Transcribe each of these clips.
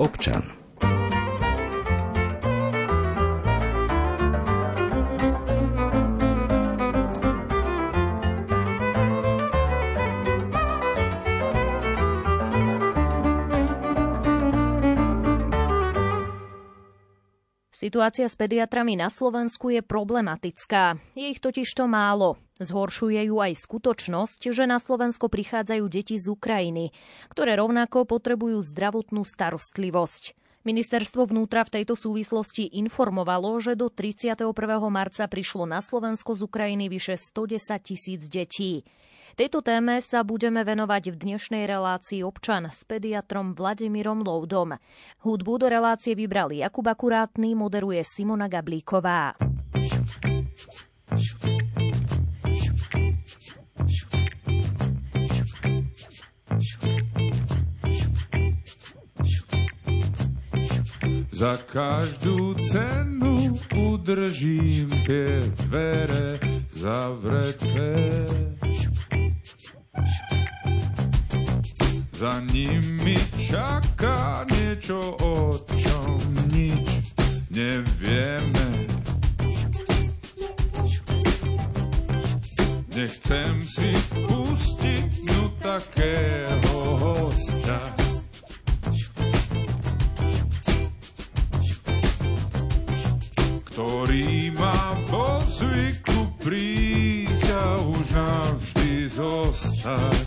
občan. Situácia s pediatrami na Slovensku je problematická. Je ich totižto málo. Zhoršuje ju aj skutočnosť, že na Slovensko prichádzajú deti z Ukrajiny, ktoré rovnako potrebujú zdravotnú starostlivosť. Ministerstvo vnútra v tejto súvislosti informovalo, že do 31. marca prišlo na Slovensko z Ukrajiny vyše 110 tisíc detí. Tejto téme sa budeme venovať v dnešnej relácii občan s pediatrom Vladimírom Loudom. Hudbu do relácie vybral Jakub Akurátny, moderuje Simona Gablíková. Za každú cenu udržím tie dvere zavreté. Za nimi čaká niečo, o čom nič nevieme. Nechcem si pustiť no takého hostia. Ktorý má po zvyku prísť a už navždy zostať.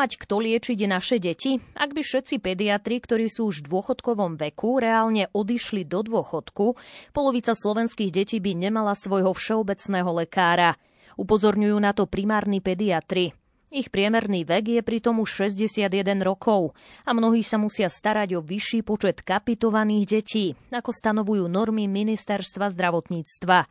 Mať kto liečiť naše deti? Ak by všetci pediatri, ktorí sú už v dôchodkovom veku, reálne odišli do dôchodku, polovica slovenských detí by nemala svojho všeobecného lekára. Upozorňujú na to primárni pediatri. Ich priemerný vek je pritom už 61 rokov a mnohí sa musia starať o vyšší počet kapitovaných detí, ako stanovujú normy Ministerstva zdravotníctva.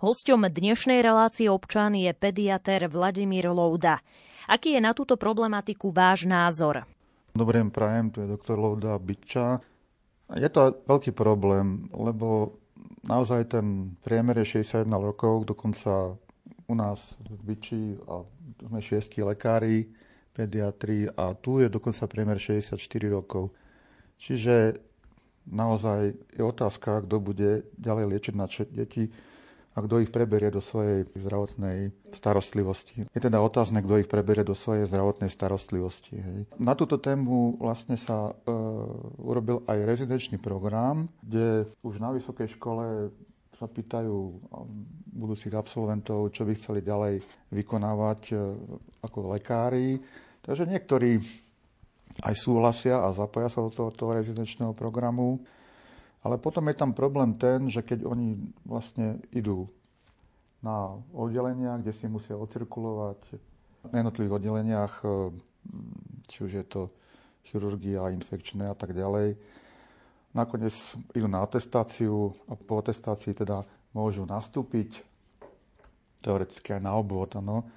Hosťom dnešnej relácie občan je pediatér Vladimír Louda. Aký je na túto problematiku váš názor? Dobrý deň, prajem, tu je doktor Louda Byča. Je to veľký problém, lebo naozaj ten priemer je 61 rokov, dokonca u nás v Byči a sme šiesti lekári, pediatri a tu je dokonca priemer 64 rokov. Čiže naozaj je otázka, kto bude ďalej liečiť na deti a kto ich preberie do svojej zdravotnej starostlivosti. Je teda otázne, kto ich preberie do svojej zdravotnej starostlivosti. Hej. Na túto tému vlastne sa e, urobil aj rezidenčný program, kde už na vysokej škole sa pýtajú budúcich absolventov, čo by chceli ďalej vykonávať e, ako lekári. Takže niektorí aj súhlasia a zapoja sa do tohoto rezidenčného programu. Ale potom je tam problém ten, že keď oni vlastne idú na oddelenia, kde si musia ocirkulovať na jednotlivých oddeleniach, e, či už je to chirurgia, infekčné a tak ďalej, nakoniec idú na atestáciu a po atestácii teda môžu nastúpiť teoreticky aj na obvod, ano.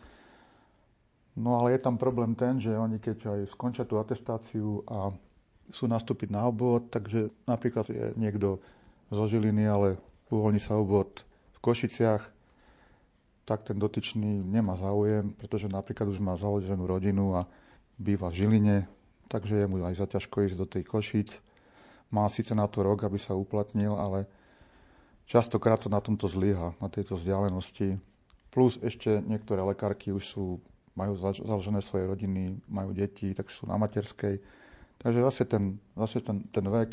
No ale je tam problém ten, že oni keď aj skončia tú atestáciu a sú nastúpiť na obvod, takže napríklad je niekto zo Žiliny, ale uvoľní sa obvod v Košiciach, tak ten dotyčný nemá záujem, pretože napríklad už má založenú rodinu a býva v Žiline, takže je mu aj zaťažko ísť do tej Košic. Má síce na to rok, aby sa uplatnil, ale častokrát to na tomto zlyha, na tejto vzdialenosti. Plus ešte niektoré lekárky už sú, majú založené svoje rodiny, majú deti, tak sú na materskej Takže zase ten, zase ten, ten vek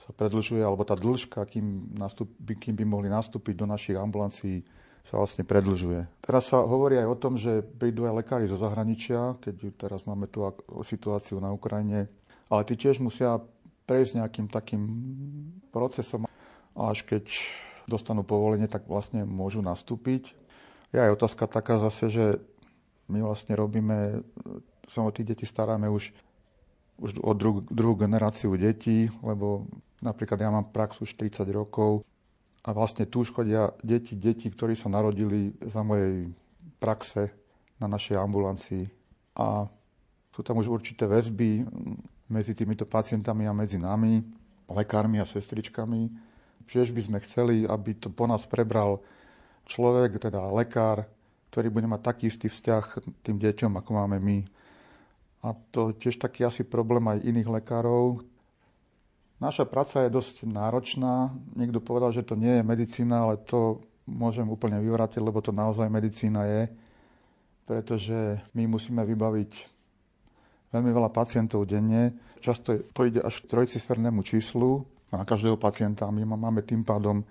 sa predlžuje, alebo tá dĺžka, kým, nastup, kým by mohli nastúpiť do našich ambulancií, sa vlastne predlžuje. Teraz sa hovorí aj o tom, že prídu aj lekári zo zahraničia, keď teraz máme tú situáciu na Ukrajine, ale tí tiež musia prejsť nejakým takým procesom, až keď dostanú povolenie, tak vlastne môžu nastúpiť. Je aj otázka taká zase, že my vlastne robíme, sa o tých deti staráme už už o dru- druhú generáciu detí, lebo napríklad ja mám prax už 30 rokov a vlastne tu chodia deti, deti, ktorí sa narodili za mojej praxe na našej ambulancii. A sú tam už určité väzby medzi týmito pacientami a medzi nami, lekármi a sestričkami. Tiež by sme chceli, aby to po nás prebral človek, teda lekár, ktorý bude mať taký istý vzťah tým deťom, ako máme my. A to tiež taký asi problém aj iných lekárov. Naša práca je dosť náročná. Niekto povedal, že to nie je medicína, ale to môžem úplne vyvrátiť, lebo to naozaj medicína je. Pretože my musíme vybaviť veľmi veľa pacientov denne. Často to ide až k trojcifernému číslu na každého pacienta. My máme tým pádom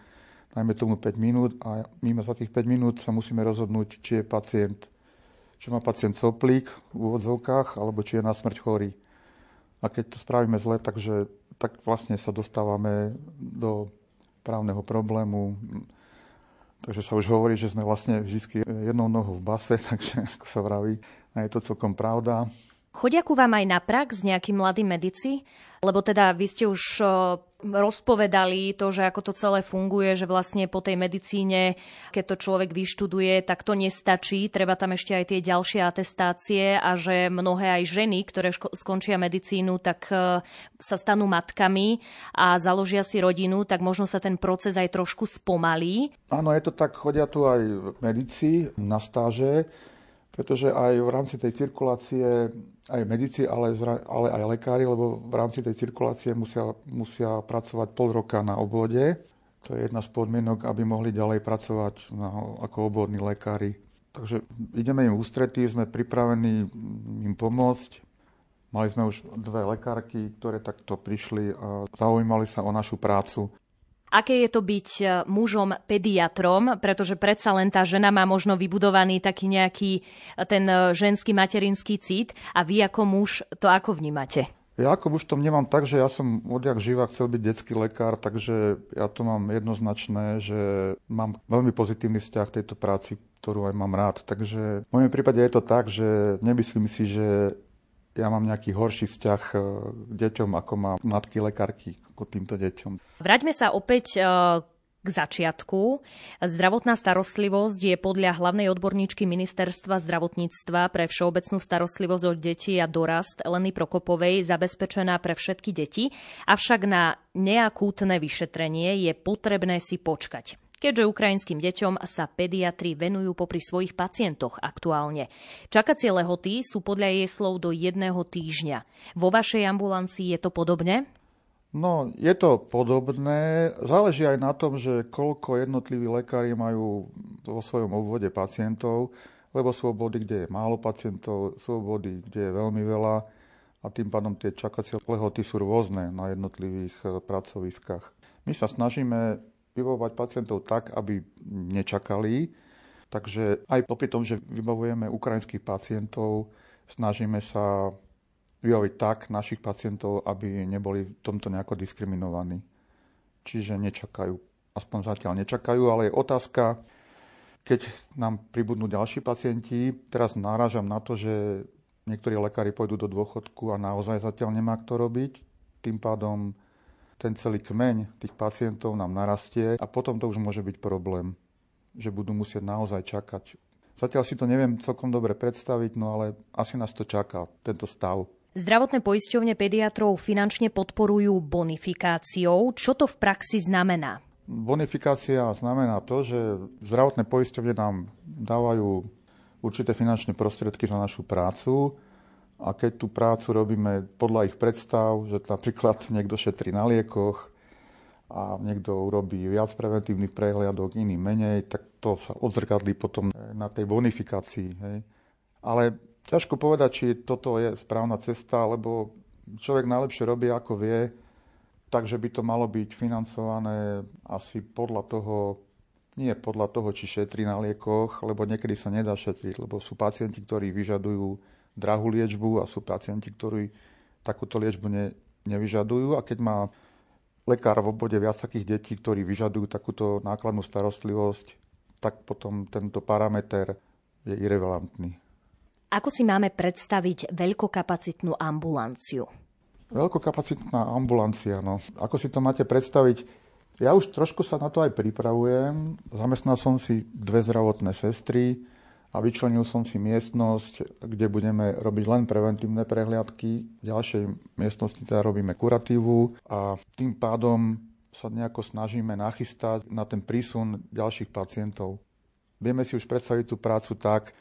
najmä tomu 5 minút a my za tých 5 minút sa musíme rozhodnúť, či je pacient či má pacient soplík v úvodzovkách, alebo či je na smrť chorý. A keď to spravíme zle, takže, tak vlastne sa dostávame do právneho problému. Takže sa už hovorí, že sme vlastne vždy jednou nohou v base, takže ako sa vraví, je to celkom pravda. Chodia ku vám aj na prax nejakí mladí medici? Lebo teda vy ste už rozpovedali to, že ako to celé funguje, že vlastne po tej medicíne, keď to človek vyštuduje, tak to nestačí. Treba tam ešte aj tie ďalšie atestácie a že mnohé aj ženy, ktoré skončia medicínu, tak sa stanú matkami a založia si rodinu, tak možno sa ten proces aj trošku spomalí. Áno, je to tak, chodia tu aj medici na stáže pretože aj v rámci tej cirkulácie, aj medici, ale, ale aj lekári, lebo v rámci tej cirkulácie musia, musia pracovať pol roka na obvode. To je jedna z podmienok, aby mohli ďalej pracovať na, ako obvodní lekári. Takže ideme im ústretí, sme pripravení im pomôcť. Mali sme už dve lekárky, ktoré takto prišli a zaujímali sa o našu prácu aké je to byť e, mužom pediatrom, pretože predsa len tá žena má možno vybudovaný taký nejaký e, ten e, ženský materinský cít a vy ako muž to ako vnímate? Ja ako už to vnímam tak, že ja som odjak živa chcel byť detský lekár, takže ja to mám jednoznačné, že mám veľmi pozitívny vzťah k tejto práci, ktorú aj mám rád. Takže v mojom prípade je to tak, že nemyslím si, že ja mám nejaký horší vzťah e, k deťom, ako má matky lekárky k týmto deťom. Vráťme sa opäť e, k začiatku. Zdravotná starostlivosť je podľa hlavnej odborníčky ministerstva zdravotníctva pre všeobecnú starostlivosť od detí a dorast Eleny Prokopovej zabezpečená pre všetky deti, avšak na neakútne vyšetrenie je potrebné si počkať keďže ukrajinským deťom sa pediatri venujú popri svojich pacientoch aktuálne. Čakacie lehoty sú podľa jej slov do jedného týždňa. Vo vašej ambulancii je to podobne? No, je to podobné. Záleží aj na tom, že koľko jednotliví lekári majú vo svojom obvode pacientov, lebo sú obvody, kde je málo pacientov, sú obvody, kde je veľmi veľa a tým pádom tie čakacie lehoty sú rôzne na jednotlivých e, pracoviskách. My sa snažíme vyvovať pacientov tak, aby nečakali, takže aj popri tom, že vybavujeme ukrajinských pacientov, snažíme sa vybaviť tak našich pacientov, aby neboli v tomto nejako diskriminovaní. Čiže nečakajú. Aspoň zatiaľ nečakajú, ale je otázka, keď nám pribudnú ďalší pacienti, teraz náražam na to, že niektorí lekári pôjdu do dôchodku a naozaj zatiaľ nemá kto robiť. Tým pádom ten celý kmeň tých pacientov nám narastie a potom to už môže byť problém, že budú musieť naozaj čakať. Zatiaľ si to neviem celkom dobre predstaviť, no ale asi nás to čaká, tento stav. Zdravotné poisťovne pediatrov finančne podporujú bonifikáciou. Čo to v praxi znamená? Bonifikácia znamená to, že zdravotné poisťovne nám dávajú určité finančné prostriedky za našu prácu a keď tú prácu robíme podľa ich predstav, že napríklad niekto šetrí na liekoch a niekto urobí viac preventívnych prehliadok, iný menej, tak to sa odzrkadlí potom na tej bonifikácii. Hej. Ale Ťažko povedať, či toto je správna cesta, lebo človek najlepšie robí, ako vie, takže by to malo byť financované asi podľa toho, nie podľa toho, či šetrí na liekoch, lebo niekedy sa nedá šetriť, lebo sú pacienti, ktorí vyžadujú drahú liečbu a sú pacienti, ktorí takúto liečbu ne, nevyžadujú a keď má lekár v obvode viac takých detí, ktorí vyžadujú takúto nákladnú starostlivosť, tak potom tento parameter je irrelevantný. Ako si máme predstaviť veľkokapacitnú ambulanciu? Veľkokapacitná ambulancia, no. Ako si to máte predstaviť? Ja už trošku sa na to aj pripravujem. Zamestnal som si dve zdravotné sestry a vyčlenil som si miestnosť, kde budeme robiť len preventívne prehliadky. V ďalšej miestnosti teda robíme kuratívu a tým pádom sa nejako snažíme nachystať na ten prísun ďalších pacientov. Vieme si už predstaviť tú prácu tak,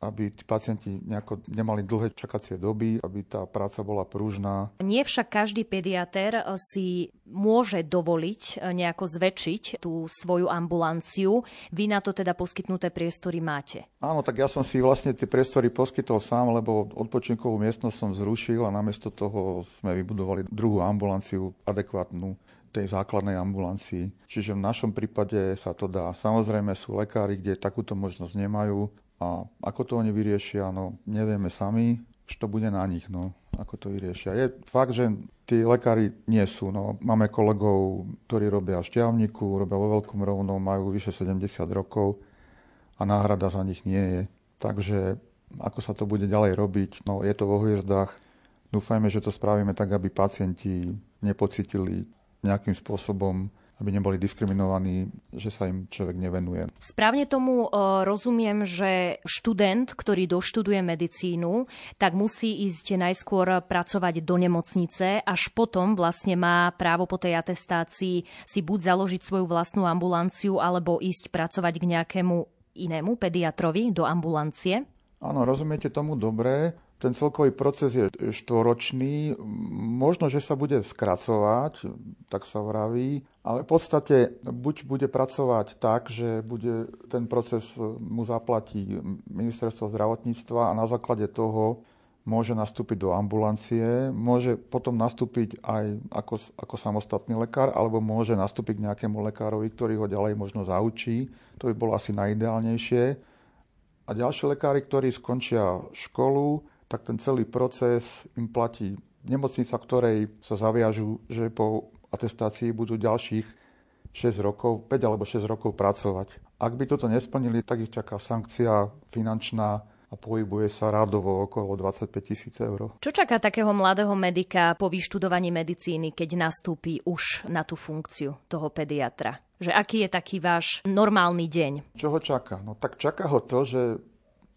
aby tí pacienti nejako nemali dlhé čakacie doby, aby tá práca bola pružná. Nie však každý pediatér si môže dovoliť nejako zväčšiť tú svoju ambulanciu. Vy na to teda poskytnuté priestory máte? Áno, tak ja som si vlastne tie priestory poskytol sám, lebo odpočinkovú miestnosť som zrušil a namiesto toho sme vybudovali druhú ambulanciu adekvátnu tej základnej ambulancii. Čiže v našom prípade sa to dá. Samozrejme sú lekári, kde takúto možnosť nemajú. A ako to oni vyriešia, no nevieme sami, to bude na nich, no, ako to vyriešia. Je fakt, že tí lekári nie sú. No. Máme kolegov, ktorí robia v šťavníku, robia vo veľkom rovno, majú vyše 70 rokov a náhrada za nich nie je. Takže ako sa to bude ďalej robiť, no je to vo hviezdách. Dúfajme, že to spravíme tak, aby pacienti nepocitili nejakým spôsobom aby neboli diskriminovaní, že sa im človek nevenuje. Správne tomu e, rozumiem, že študent, ktorý doštuduje medicínu, tak musí ísť najskôr pracovať do nemocnice, až potom vlastne má právo po tej atestácii si buď založiť svoju vlastnú ambulanciu, alebo ísť pracovať k nejakému inému pediatrovi do ambulancie? Áno, rozumiete tomu dobre. Ten celkový proces je štvoročný. Možno, že sa bude skracovať, tak sa vraví, ale v podstate buď bude pracovať tak, že bude ten proces mu zaplatí ministerstvo zdravotníctva a na základe toho môže nastúpiť do ambulancie, môže potom nastúpiť aj ako, ako samostatný lekár, alebo môže nastúpiť k nejakému lekárovi, ktorý ho ďalej možno zaučí. To by bolo asi najideálnejšie. A ďalší lekári, ktorí skončia školu, tak ten celý proces im platí nemocnica, ktorej sa zaviažu, že po atestácii budú ďalších 6 rokov, 5 alebo 6 rokov pracovať. Ak by toto nesplnili, tak ich čaká sankcia finančná a pohybuje sa rádovo okolo 25 tisíc eur. Čo čaká takého mladého medika po vyštudovaní medicíny, keď nastúpi už na tú funkciu toho pediatra? Že aký je taký váš normálny deň? Čo ho čaká? No tak čaká ho to, že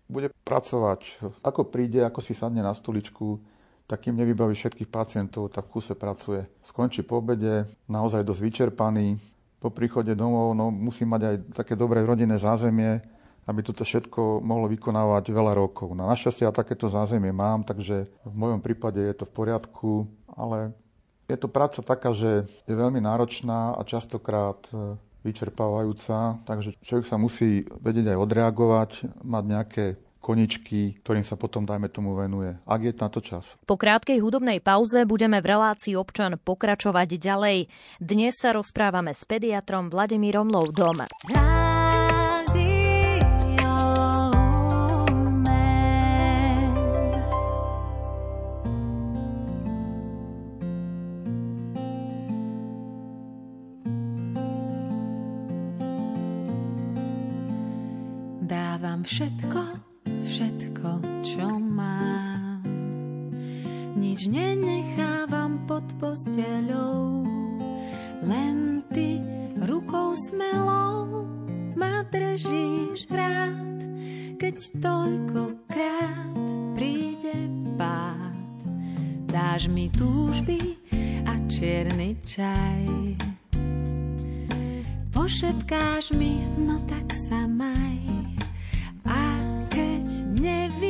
bude pracovať. Ako príde, ako si sadne na stoličku, takým nevybaví všetkých pacientov, tak v kuse pracuje. Skončí po obede, naozaj dosť vyčerpaný. Po príchode domov no, musí mať aj také dobré rodinné zázemie, aby toto všetko mohlo vykonávať veľa rokov. Na našťastie ja takéto zázemie mám, takže v mojom prípade je to v poriadku, ale je to práca taká, že je veľmi náročná a častokrát e, vyčerpávajúca, takže človek sa musí vedieť aj odreagovať, mať nejaké koničky, ktorým sa potom, dajme tomu, venuje. Ak je na to čas. Po krátkej hudobnej pauze budeme v relácii občan pokračovať ďalej. Dnes sa rozprávame s pediatrom Vladimírom Loudom. Dávam všetko, všetko, čo mám. Nič nenechávam pod posteľou, len ty rukou smelou ma držíš rád, keď toľkokrát príde pád. Dáš mi túžby a čierny čaj. Pošetkáš mi, no tak sa maj. A keď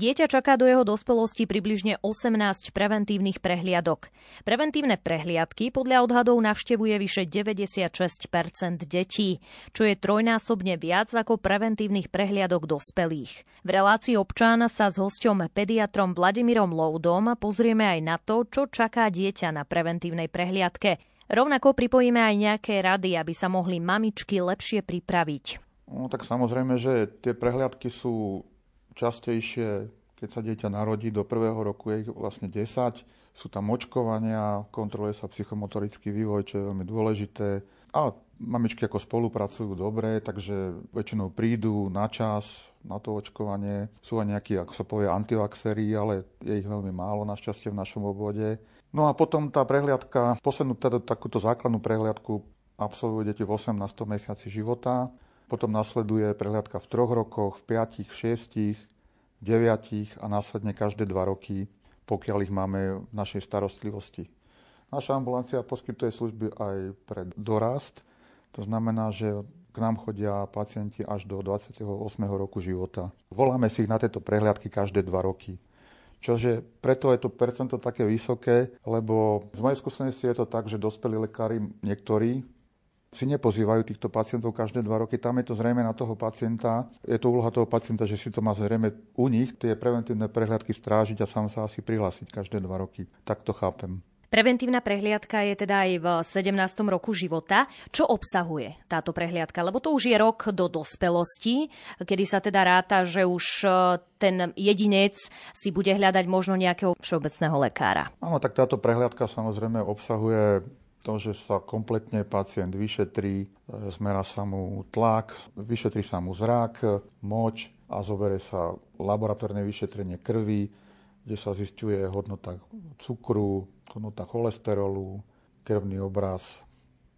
Dieťa čaká do jeho dospelosti približne 18 preventívnych prehliadok. Preventívne prehliadky podľa odhadov navštevuje vyše 96% detí, čo je trojnásobne viac ako preventívnych prehliadok dospelých. V relácii občan sa s hosťom pediatrom Vladimírom Loudom pozrieme aj na to, čo čaká dieťa na preventívnej prehliadke. Rovnako pripojíme aj nejaké rady, aby sa mohli mamičky lepšie pripraviť. No tak samozrejme, že tie prehliadky sú častejšie, keď sa dieťa narodí, do prvého roku je ich vlastne 10. Sú tam očkovania, kontroluje sa psychomotorický vývoj, čo je veľmi dôležité. A mamičky ako spolupracujú dobre, takže väčšinou prídu na čas na to očkovanie. Sú aj nejakí, ako sa povie, antivaxery, ale je ich veľmi málo našťastie v našom obvode. No a potom tá prehliadka, poslednú teda takúto základnú prehliadku absolvujú deti v 18. mesiaci života. Potom nasleduje prehliadka v troch rokoch, v piatich, v šiestich, deviatich a následne každé dva roky, pokiaľ ich máme v našej starostlivosti. Naša ambulancia poskytuje služby aj pre dorast, to znamená, že k nám chodia pacienti až do 28. roku života. Voláme si ich na tieto prehliadky každé dva roky. Čože preto je to percento také vysoké, lebo z mojej skúsenosti je to tak, že dospelí lekári niektorí si nepozývajú týchto pacientov každé dva roky. Tam je to zrejme na toho pacienta. Je to úloha toho pacienta, že si to má zrejme u nich tie preventívne prehľadky strážiť a sám sa asi prihlásiť každé dva roky. Tak to chápem. Preventívna prehliadka je teda aj v 17. roku života. Čo obsahuje táto prehliadka? Lebo to už je rok do dospelosti, kedy sa teda ráta, že už e, ten jedinec si bude hľadať možno nejakého všeobecného lekára. Áno, tak táto prehliadka samozrejme obsahuje to, že sa kompletne pacient vyšetrí, e, zmera sa mu tlak, vyšetrí sa mu zrak, moč a zobere sa laboratórne vyšetrenie krvi, kde sa zistuje hodnota cukru, hodnota cholesterolu, krvný obraz.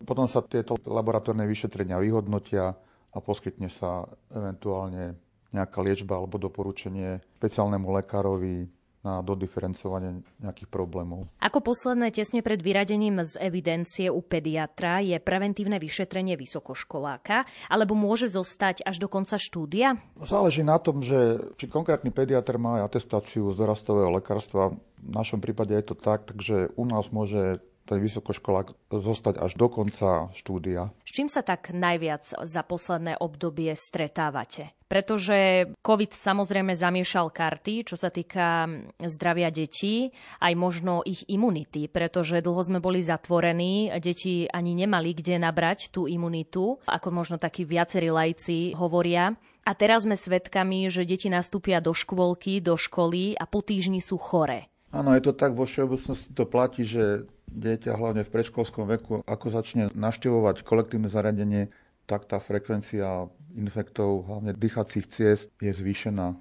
Potom sa tieto laboratórne vyšetrenia vyhodnotia a poskytne sa eventuálne nejaká liečba alebo doporučenie špeciálnemu lekárovi na dodiferencovanie nejakých problémov. Ako posledné tesne pred vyradením z evidencie u pediatra je preventívne vyšetrenie vysokoškoláka, alebo môže zostať až do konca štúdia? Záleží na tom, že či konkrétny pediatr má aj atestáciu z dorastového lekárstva. V našom prípade je to tak, takže u nás môže ten vysokoškolák zostať až do konca štúdia. S čím sa tak najviac za posledné obdobie stretávate? Pretože COVID samozrejme zamiešal karty, čo sa týka zdravia detí, aj možno ich imunity, pretože dlho sme boli zatvorení, deti ani nemali kde nabrať tú imunitu, ako možno takí viacerí lajci hovoria. A teraz sme svedkami, že deti nastúpia do škôlky, do školy a po týždni sú chore. Áno, je to tak, vo všeobecnosti to platí, že dieťa hlavne v predškolskom veku, ako začne navštevovať kolektívne zariadenie, tak tá frekvencia infektov, hlavne dýchacích ciest, je zvýšená.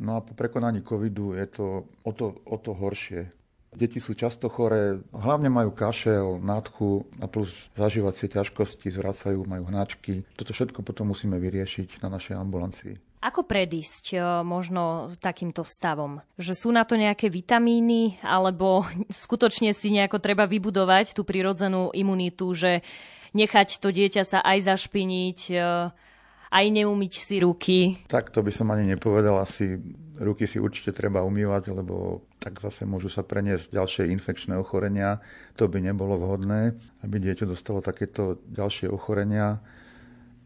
No a po prekonaní covidu je to o to, o to horšie. Deti sú často choré, hlavne majú kašel, nádchu a plus zažívacie ťažkosti, zvracajú, majú hnačky. Toto všetko potom musíme vyriešiť na našej ambulancii. Ako predísť e, možno takýmto stavom? Že sú na to nejaké vitamíny, alebo skutočne si nejako treba vybudovať tú prirodzenú imunitu, že nechať to dieťa sa aj zašpiniť, e, aj neumyť si ruky? Tak to by som ani nepovedal. Asi ruky si určite treba umývať, lebo tak zase môžu sa preniesť ďalšie infekčné ochorenia. To by nebolo vhodné, aby dieťa dostalo takéto ďalšie ochorenia.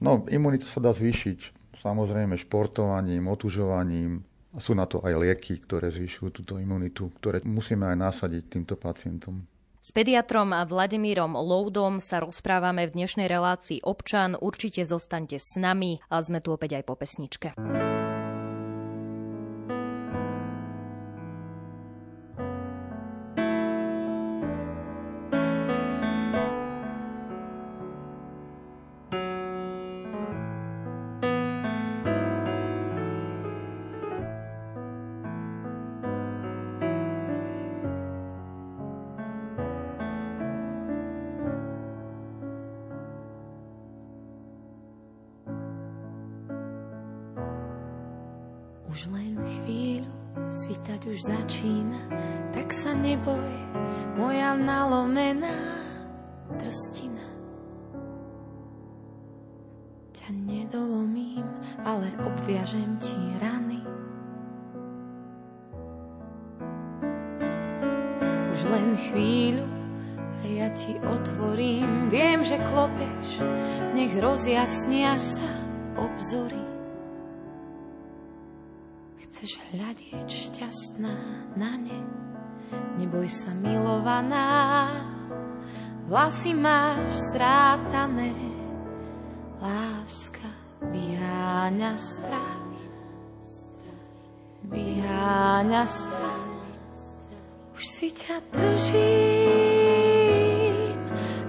No, imunita sa dá zvýšiť samozrejme športovaním, otužovaním. Sú na to aj lieky, ktoré zvyšujú túto imunitu, ktoré musíme aj nasadiť týmto pacientom. S pediatrom Vladimírom Loudom sa rozprávame v dnešnej relácii občan. Určite zostaňte s nami a sme tu opäť aj po pesničke. už začína, tak sa neboj, moja nalomená trstina. Ťa nedolomím, ale obviažem ti rany. Už len chvíľu a ja ti otvorím, viem, že klopeš, nech rozjasnia sa obzory. Hľadieť šťastná na ne, neboj sa milovaná, vlasy máš zrátané, láska vyháňa strach, vyháňa strach. Už si ťa držím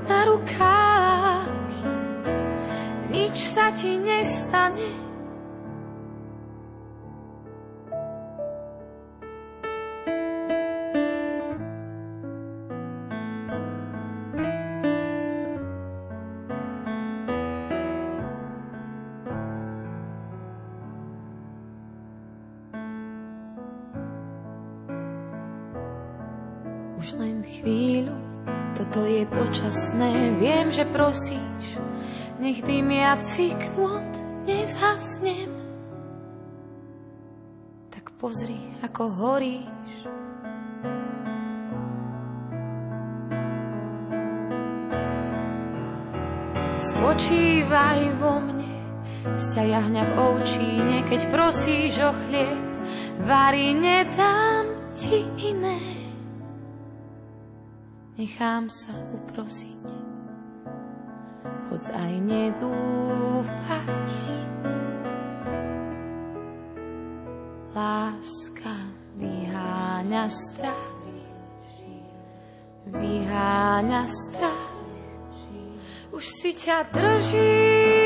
na rukách, nič sa ti nestane, dočasné, viem, že prosíš, nech dymiaci knôt nezhasnem. Tak pozri, ako horíš. Spočívaj vo mne, z ťa jahňa v oučíne, keď prosíš o chlieb, varí nedám ti iné nechám sa uprosiť. Hoď aj nedúfaš, láska vyháňa strach, vyháňa strach. Už si ťa držím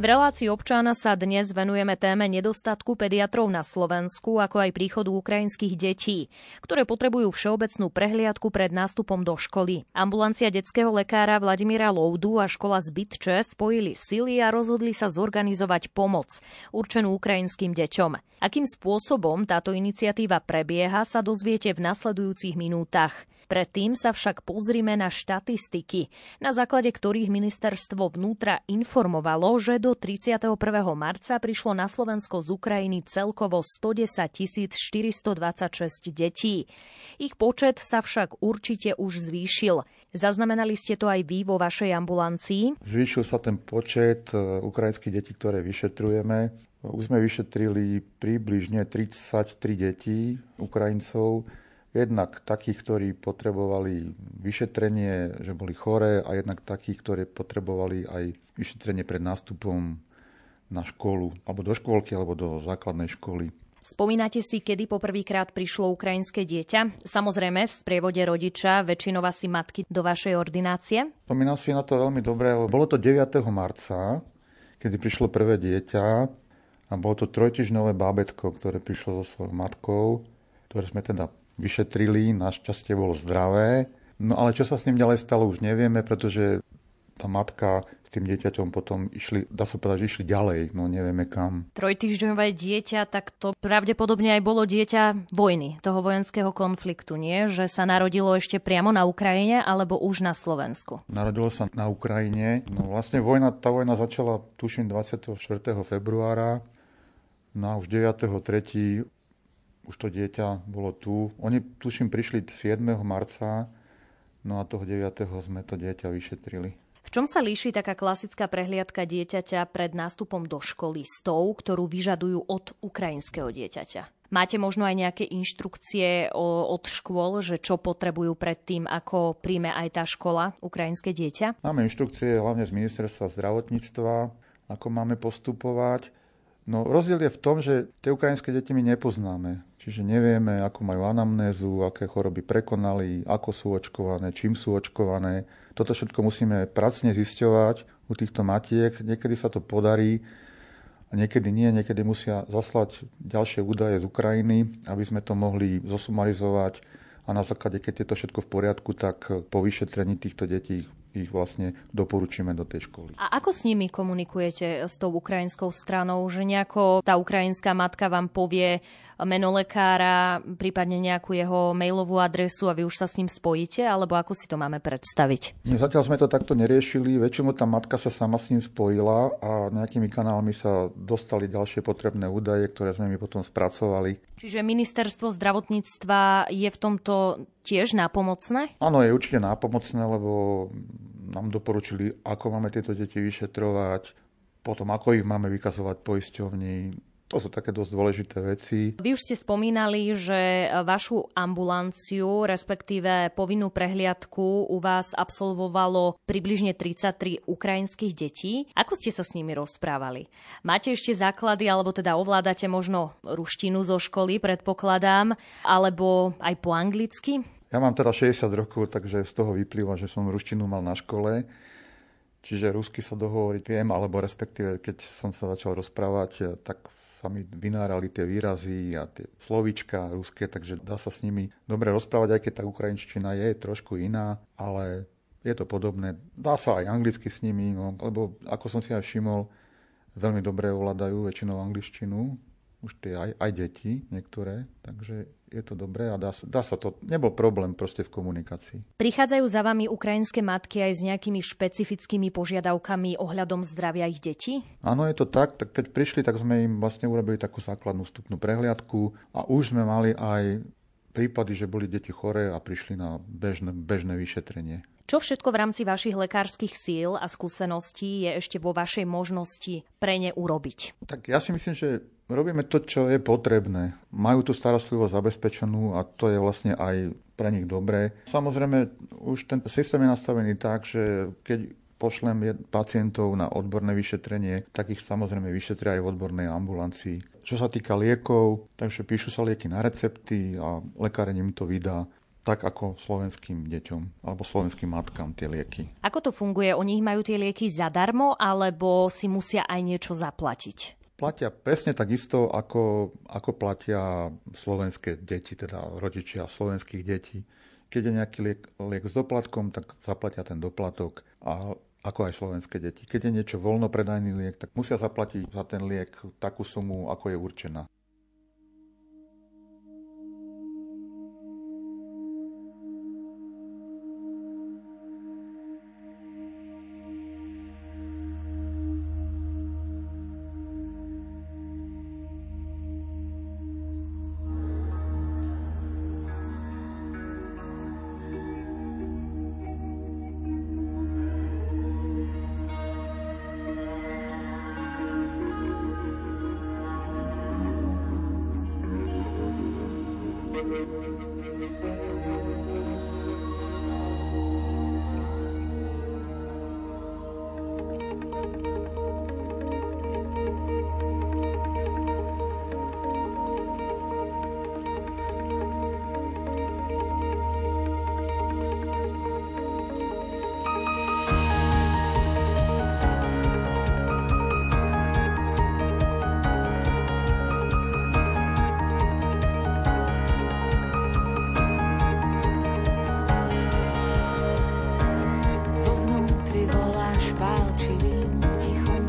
V relácii občana sa dnes venujeme téme nedostatku pediatrov na Slovensku, ako aj príchodu ukrajinských detí, ktoré potrebujú všeobecnú prehliadku pred nástupom do školy. Ambulancia detského lekára Vladimíra Loudu a škola z Bytče spojili sily a rozhodli sa zorganizovať pomoc určenú ukrajinským deťom. Akým spôsobom táto iniciatíva prebieha, sa dozviete v nasledujúcich minútach. Predtým sa však pozrime na štatistiky, na základe ktorých ministerstvo vnútra informovalo, že do 31. marca prišlo na Slovensko z Ukrajiny celkovo 110 426 detí. Ich počet sa však určite už zvýšil. Zaznamenali ste to aj vy vo vašej ambulancii? Zvýšil sa ten počet e, ukrajinských detí, ktoré vyšetrujeme. Už sme vyšetrili približne 33 detí Ukrajincov Jednak takých, ktorí potrebovali vyšetrenie, že boli choré a jednak takých, ktorí potrebovali aj vyšetrenie pred nástupom na školu, alebo do škôlky, alebo do základnej školy. Spomínate si, kedy poprvýkrát prišlo ukrajinské dieťa? Samozrejme v sprievode rodiča, väčšinou asi matky do vašej ordinácie? Spomínam si na to veľmi dobre, bolo to 9. marca, kedy prišlo prvé dieťa a bolo to trojtyžňové bábetko, ktoré prišlo so svojou matkou, ktoré sme teda vyšetrili, našťastie bolo zdravé. No ale čo sa s ním ďalej stalo, už nevieme, pretože tá matka s tým dieťaťom potom išli, dá sa povedať, že išli ďalej, no nevieme kam. Trojtýždňové dieťa, tak to pravdepodobne aj bolo dieťa vojny, toho vojenského konfliktu, nie? Že sa narodilo ešte priamo na Ukrajine alebo už na Slovensku? Narodilo sa na Ukrajine. No vlastne vojna, tá vojna začala, tuším, 24. februára. No a už 9.3. už to dieťa bolo tu. Oni, tuším, prišli 7. marca, no a toho 9. sme to dieťa vyšetrili. V čom sa líši taká klasická prehliadka dieťaťa pred nástupom do školy s tou, ktorú vyžadujú od ukrajinského dieťaťa? Máte možno aj nejaké inštrukcie od škôl, že čo potrebujú pred tým, ako príjme aj tá škola ukrajinské dieťa? Máme inštrukcie hlavne z ministerstva zdravotníctva, ako máme postupovať. No rozdiel je v tom, že tie ukrajinské deti my nepoznáme. Čiže nevieme, ako majú anamnézu, aké choroby prekonali, ako sú očkované, čím sú očkované. Toto všetko musíme pracne zisťovať u týchto matiek. Niekedy sa to podarí, a niekedy nie, niekedy musia zaslať ďalšie údaje z Ukrajiny, aby sme to mohli zosumarizovať a na základe, keď je to všetko v poriadku, tak po vyšetrení týchto detí ich vlastne doporučíme do tej školy. A ako s nimi komunikujete s tou ukrajinskou stranou, že nejako tá ukrajinská matka vám povie meno lekára, prípadne nejakú jeho mailovú adresu a vy už sa s ním spojíte, alebo ako si to máme predstaviť? Nie, zatiaľ sme to takto neriešili, väčšinou tá matka sa sama s ním spojila a nejakými kanálmi sa dostali ďalšie potrebné údaje, ktoré sme my potom spracovali. Čiže ministerstvo zdravotníctva je v tomto tiež nápomocné? Áno, je určite nápomocné, lebo nám doporučili, ako máme tieto deti vyšetrovať, potom ako ich máme vykazovať poisťovni. To sú také dosť dôležité veci. Vy už ste spomínali, že vašu ambulanciu, respektíve povinnú prehliadku u vás absolvovalo približne 33 ukrajinských detí. Ako ste sa s nimi rozprávali? Máte ešte základy, alebo teda ovládate možno ruštinu zo školy, predpokladám, alebo aj po anglicky? Ja mám teda 60 rokov, takže z toho vyplýva, že som ruštinu mal na škole. Čiže rusky sa dohovoriť viem, alebo respektíve, keď som sa začal rozprávať, tak sa mi vynárali tie výrazy a tie slovíčka ruské, takže dá sa s nimi dobre rozprávať, aj keď tá ukrajinčina je trošku iná, ale je to podobné. Dá sa aj anglicky s nimi, no, lebo ako som si aj všimol, veľmi dobre ovládajú väčšinou angličtinu, už tie aj, aj deti niektoré, takže je to dobré a dá, dá sa to, nebol problém proste v komunikácii. Prichádzajú za vami ukrajinské matky aj s nejakými špecifickými požiadavkami ohľadom zdravia ich detí? Áno, je to tak, tak keď prišli, tak sme im vlastne urobili takú základnú vstupnú prehliadku a už sme mali aj prípady, že boli deti choré a prišli na bežné, bežné vyšetrenie. Čo všetko v rámci vašich lekárskych síl a skúseností je ešte vo vašej možnosti pre ne urobiť? Tak ja si myslím, že robíme to, čo je potrebné. Majú tú starostlivosť zabezpečenú a to je vlastne aj pre nich dobré. Samozrejme, už ten systém je nastavený tak, že keď pošlem pacientov na odborné vyšetrenie, tak ich samozrejme vyšetria aj v odbornej ambulancii. Čo sa týka liekov, takže píšu sa lieky na recepty a lekár im to vydá tak ako slovenským deťom alebo slovenským matkám tie lieky. Ako to funguje? Oni majú tie lieky zadarmo alebo si musia aj niečo zaplatiť? Platia presne takisto, ako, ako platia slovenské deti, teda rodičia slovenských detí. Keď je nejaký liek, liek s doplatkom, tak zaplatia ten doplatok a ako aj slovenské deti. Keď je niečo voľnopredajný liek, tak musia zaplatiť za ten liek takú sumu, ako je určená. válčivým tichom.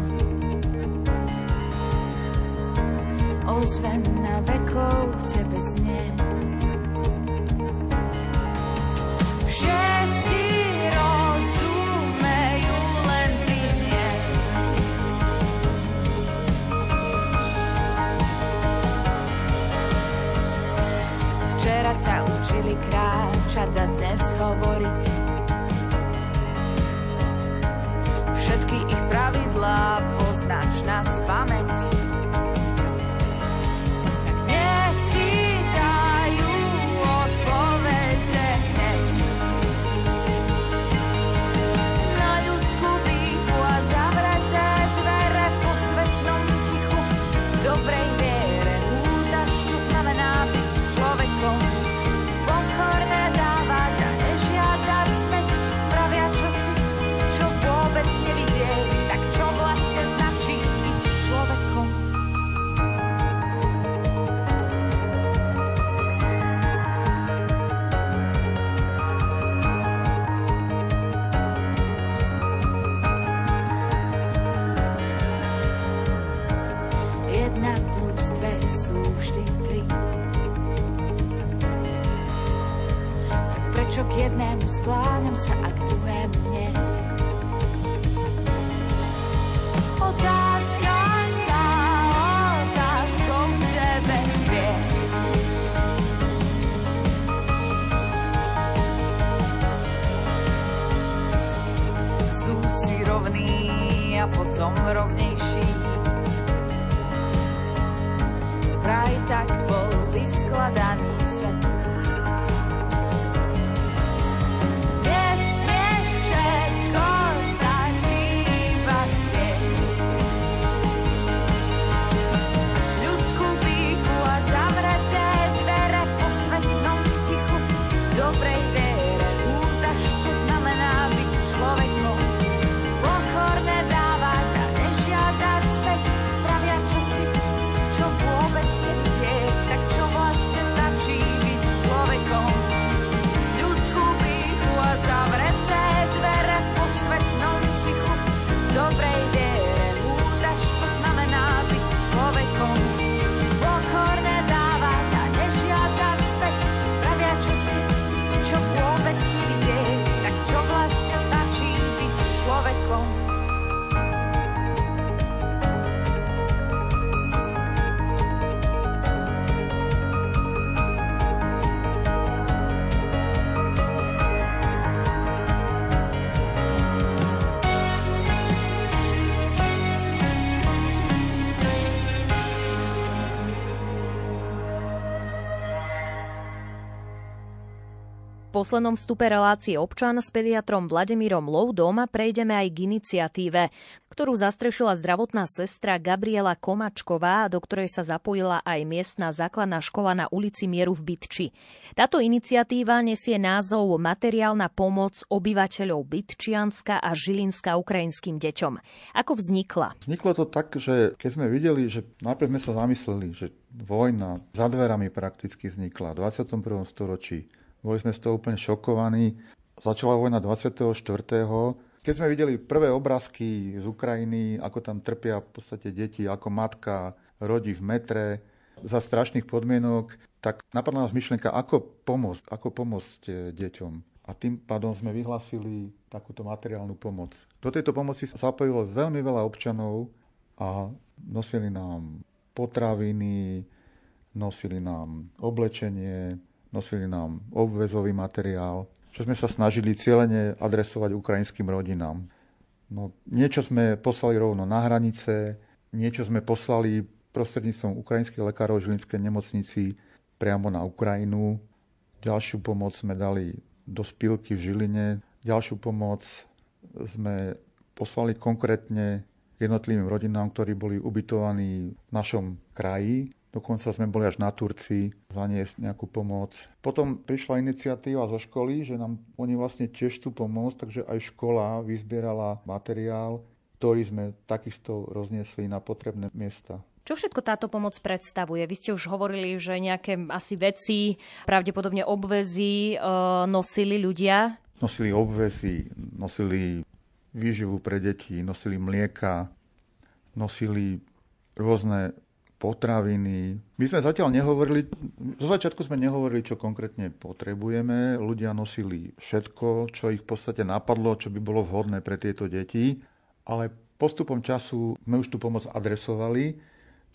Ozven na vekov tebe znie. Všetci rozumejú, len ty nie. Včera ťa učili kráčať poslednom vstupe relácie občan s pediatrom Vladimírom Loudom prejdeme aj k iniciatíve, ktorú zastrešila zdravotná sestra Gabriela Komačková, do ktorej sa zapojila aj miestna základná škola na ulici Mieru v Bytči. Táto iniciatíva nesie názov Materiálna pomoc obyvateľov Bytčianska a Žilinska ukrajinským deťom. Ako vznikla? Vzniklo to tak, že keď sme videli, že najprv sme sa zamysleli, že vojna za dverami prakticky vznikla v 21. storočí. Boli sme z toho úplne šokovaní. Začala vojna 24. Keď sme videli prvé obrázky z Ukrajiny, ako tam trpia v podstate deti, ako matka rodí v metre za strašných podmienok, tak napadla nás myšlienka, ako pomôcť, ako pomôcť e, deťom. A tým pádom sme vyhlásili takúto materiálnu pomoc. Do tejto pomoci sa zapojilo veľmi veľa občanov a nosili nám potraviny, nosili nám oblečenie, nosili nám obvezový materiál, čo sme sa snažili cieľene adresovať ukrajinským rodinám. No, niečo sme poslali rovno na hranice, niečo sme poslali prostredníctvom ukrajinských lekárov v Žilinskej nemocnici priamo na Ukrajinu. Ďalšiu pomoc sme dali do spilky v Žiline. Ďalšiu pomoc sme poslali konkrétne jednotlivým rodinám, ktorí boli ubytovaní v našom kraji. Dokonca sme boli až na Turcii zaniesť nejakú pomoc. Potom prišla iniciatíva zo školy, že nám oni vlastne tiež chcú pomôcť, takže aj škola vyzbierala materiál, ktorý sme takisto rozniesli na potrebné miesta. Čo všetko táto pomoc predstavuje? Vy ste už hovorili, že nejaké asi veci, pravdepodobne obvezy e, nosili ľudia. Nosili obvezy, nosili výživu pre deti, nosili mlieka, nosili rôzne potraviny. My sme zatiaľ nehovorili, zo začiatku sme nehovorili, čo konkrétne potrebujeme. Ľudia nosili všetko, čo ich v podstate napadlo, čo by bolo vhodné pre tieto deti. Ale postupom času sme už tú pomoc adresovali.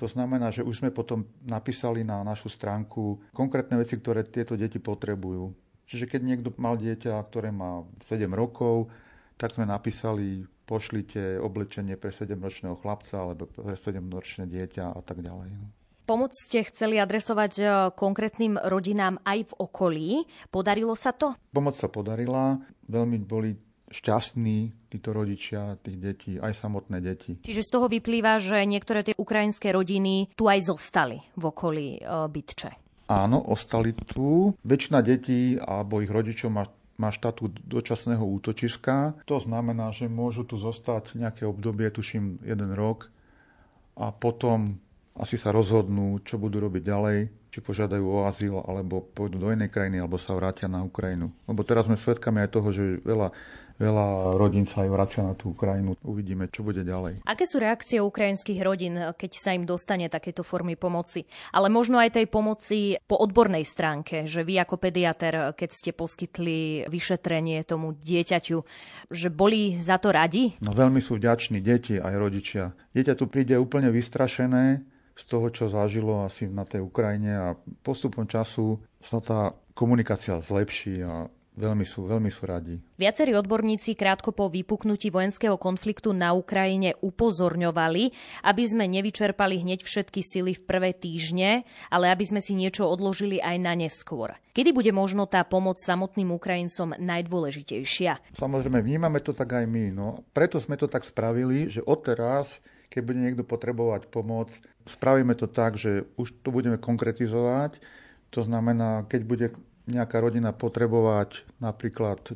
To znamená, že už sme potom napísali na našu stránku konkrétne veci, ktoré tieto deti potrebujú. Čiže keď niekto mal dieťa, ktoré má 7 rokov, tak sme napísali pošlite oblečenie pre 7-ročného chlapca alebo pre 7-ročné dieťa a tak ďalej. No. Pomoc ste chceli adresovať e, konkrétnym rodinám aj v okolí. Podarilo sa to? Pomoc sa podarila. Veľmi boli šťastní títo rodičia, tých detí, aj samotné deti. Čiže z toho vyplýva, že niektoré tie ukrajinské rodiny tu aj zostali v okolí e, Bytče. Áno, ostali tu. Väčšina detí alebo ich rodičov má má štatút dočasného útočiska. To znamená, že môžu tu zostať nejaké obdobie, tuším jeden rok a potom asi sa rozhodnú, čo budú robiť ďalej, či požiadajú o azyl, alebo pôjdu do inej krajiny, alebo sa vrátia na Ukrajinu. Lebo teraz sme svedkami aj toho, že veľa veľa rodín sa aj vracia na tú Ukrajinu. Uvidíme, čo bude ďalej. Aké sú reakcie ukrajinských rodín, keď sa im dostane takéto formy pomoci? Ale možno aj tej pomoci po odbornej stránke, že vy ako pediater, keď ste poskytli vyšetrenie tomu dieťaťu, že boli za to radi? No veľmi sú vďační deti aj rodičia. Dieťa tu príde úplne vystrašené, z toho, čo zažilo asi na tej Ukrajine a postupom času sa tá komunikácia zlepší a Veľmi sú, veľmi sú radi. Viacerí odborníci krátko po vypuknutí vojenského konfliktu na Ukrajine upozorňovali, aby sme nevyčerpali hneď všetky sily v prvé týždne, ale aby sme si niečo odložili aj na neskôr. Kedy bude možno tá pomoc samotným Ukrajincom najdôležitejšia? Samozrejme, vnímame to tak aj my. No. Preto sme to tak spravili, že odteraz keď bude niekto potrebovať pomoc, spravíme to tak, že už to budeme konkretizovať. To znamená, keď bude nejaká rodina potrebovať napríklad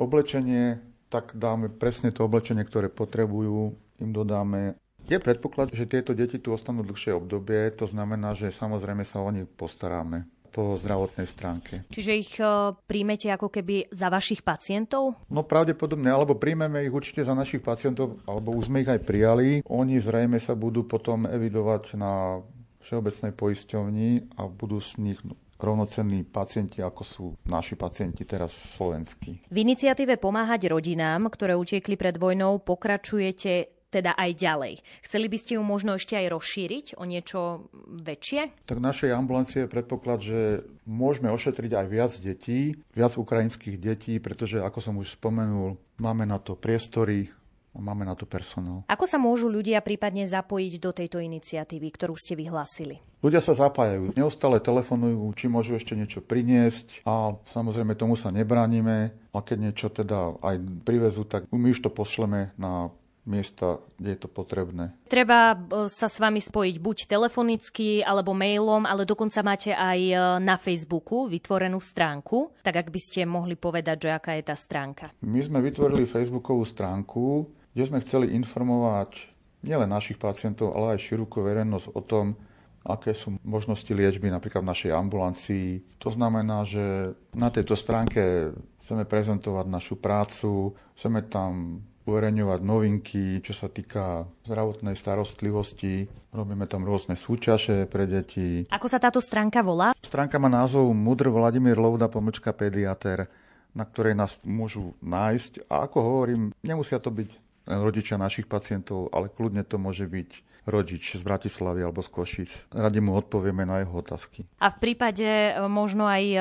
oblečenie, tak dáme presne to oblečenie, ktoré potrebujú, im dodáme. Je predpoklad, že tieto deti tu ostanú dlhšie obdobie, to znamená, že samozrejme sa o nich postaráme po zdravotnej stránke. Čiže ich uh, príjmete ako keby za vašich pacientov? No pravdepodobne, alebo príjmeme ich určite za našich pacientov, alebo už sme ich aj prijali. Oni zrejme sa budú potom evidovať na všeobecnej poisťovni a budú z nich rovnocenní pacienti, ako sú naši pacienti teraz slovenskí. V iniciatíve Pomáhať rodinám, ktoré utiekli pred vojnou, pokračujete teda aj ďalej. Chceli by ste ju možno ešte aj rozšíriť o niečo väčšie? Tak v našej ambulancie je predpoklad, že môžeme ošetriť aj viac detí, viac ukrajinských detí, pretože, ako som už spomenul, máme na to priestory, máme na to personál. Ako sa môžu ľudia prípadne zapojiť do tejto iniciatívy, ktorú ste vyhlásili? Ľudia sa zapájajú, neustále telefonujú, či môžu ešte niečo priniesť a samozrejme tomu sa nebránime a keď niečo teda aj privezú, tak my už to pošleme na miesta, kde je to potrebné. Treba e, sa s vami spojiť buď telefonicky alebo mailom, ale dokonca máte aj e, na Facebooku vytvorenú stránku. Tak ak by ste mohli povedať, že aká je tá stránka. My sme vytvorili Facebookovú stránku, kde sme chceli informovať nielen našich pacientov, ale aj širokú verejnosť o tom, aké sú možnosti liečby napríklad v našej ambulancii. To znamená, že na tejto stránke chceme prezentovať našu prácu, chceme tam uverejňovať novinky, čo sa týka zdravotnej starostlivosti. Robíme tam rôzne súťaže pre deti. Ako sa táto stránka volá? Stránka má názov Mudr Vladimír Lovda pomočka pediater, na ktorej nás môžu nájsť. A ako hovorím, nemusia to byť rodičia našich pacientov, ale kľudne to môže byť rodič z Bratislavy alebo z Košic. Radi mu odpovieme na jeho otázky. A v prípade e, možno aj e,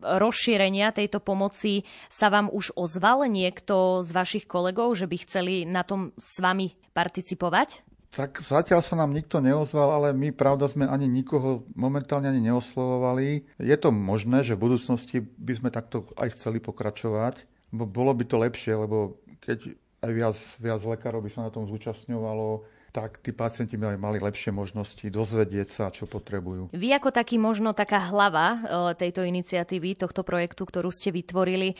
rozšírenia tejto pomoci sa vám už ozval niekto z vašich kolegov, že by chceli na tom s vami participovať? Tak zatiaľ sa nám nikto neozval, ale my pravda sme ani nikoho momentálne ani neoslovovali. Je to možné, že v budúcnosti by sme takto aj chceli pokračovať, bo bolo by to lepšie, lebo keď aj viac, viac lekárov by sa na tom zúčastňovalo, tak tí pacienti by mali lepšie možnosti dozvedieť sa, čo potrebujú. Vy ako taký možno taká hlava e, tejto iniciatívy, tohto projektu, ktorú ste vytvorili,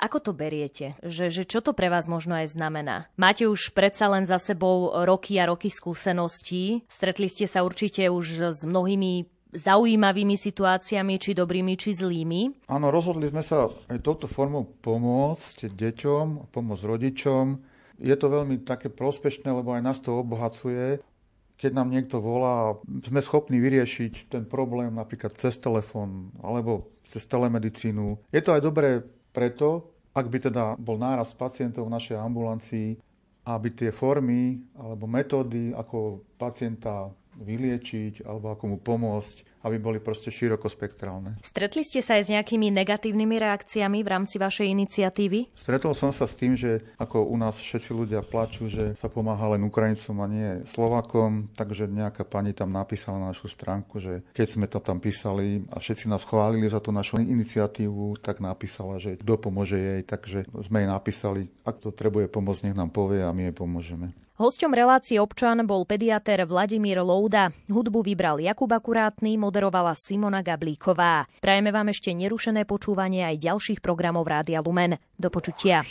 ako to beriete? Že, že čo to pre vás možno aj znamená? Máte už predsa len za sebou roky a roky skúseností. Stretli ste sa určite už s mnohými zaujímavými situáciami, či dobrými, či zlými. Áno, rozhodli sme sa aj touto formou pomôcť deťom, pomôcť rodičom. Je to veľmi také prospešné, lebo aj nás to obohacuje. keď nám niekto volá, sme schopní vyriešiť ten problém napríklad cez telefón alebo cez telemedicínu. Je to aj dobré preto, ak by teda bol náraz pacientov v našej ambulancii, aby tie formy alebo metódy, ako pacienta vyliečiť alebo ako mu pomôcť, aby boli proste širokospektrálne. Stretli ste sa aj s nejakými negatívnymi reakciami v rámci vašej iniciatívy? Stretol som sa s tým, že ako u nás všetci ľudia plačú, že sa pomáha len Ukrajincom a nie Slovakom, takže nejaká pani tam napísala na našu stránku, že keď sme to tam písali a všetci nás chválili za tú našu iniciatívu, tak napísala, že kto pomôže jej, takže sme jej napísali, ak to trebuje pomôcť, nech nám povie a my jej pomôžeme. Hosťom relácie občan bol pediatér Vladimír Louda. Hudbu vybral Jakub Akurátny, moderovala Simona Gablíková. Prajeme vám ešte nerušené počúvanie aj ďalších programov Rádia Lumen. Do počutia.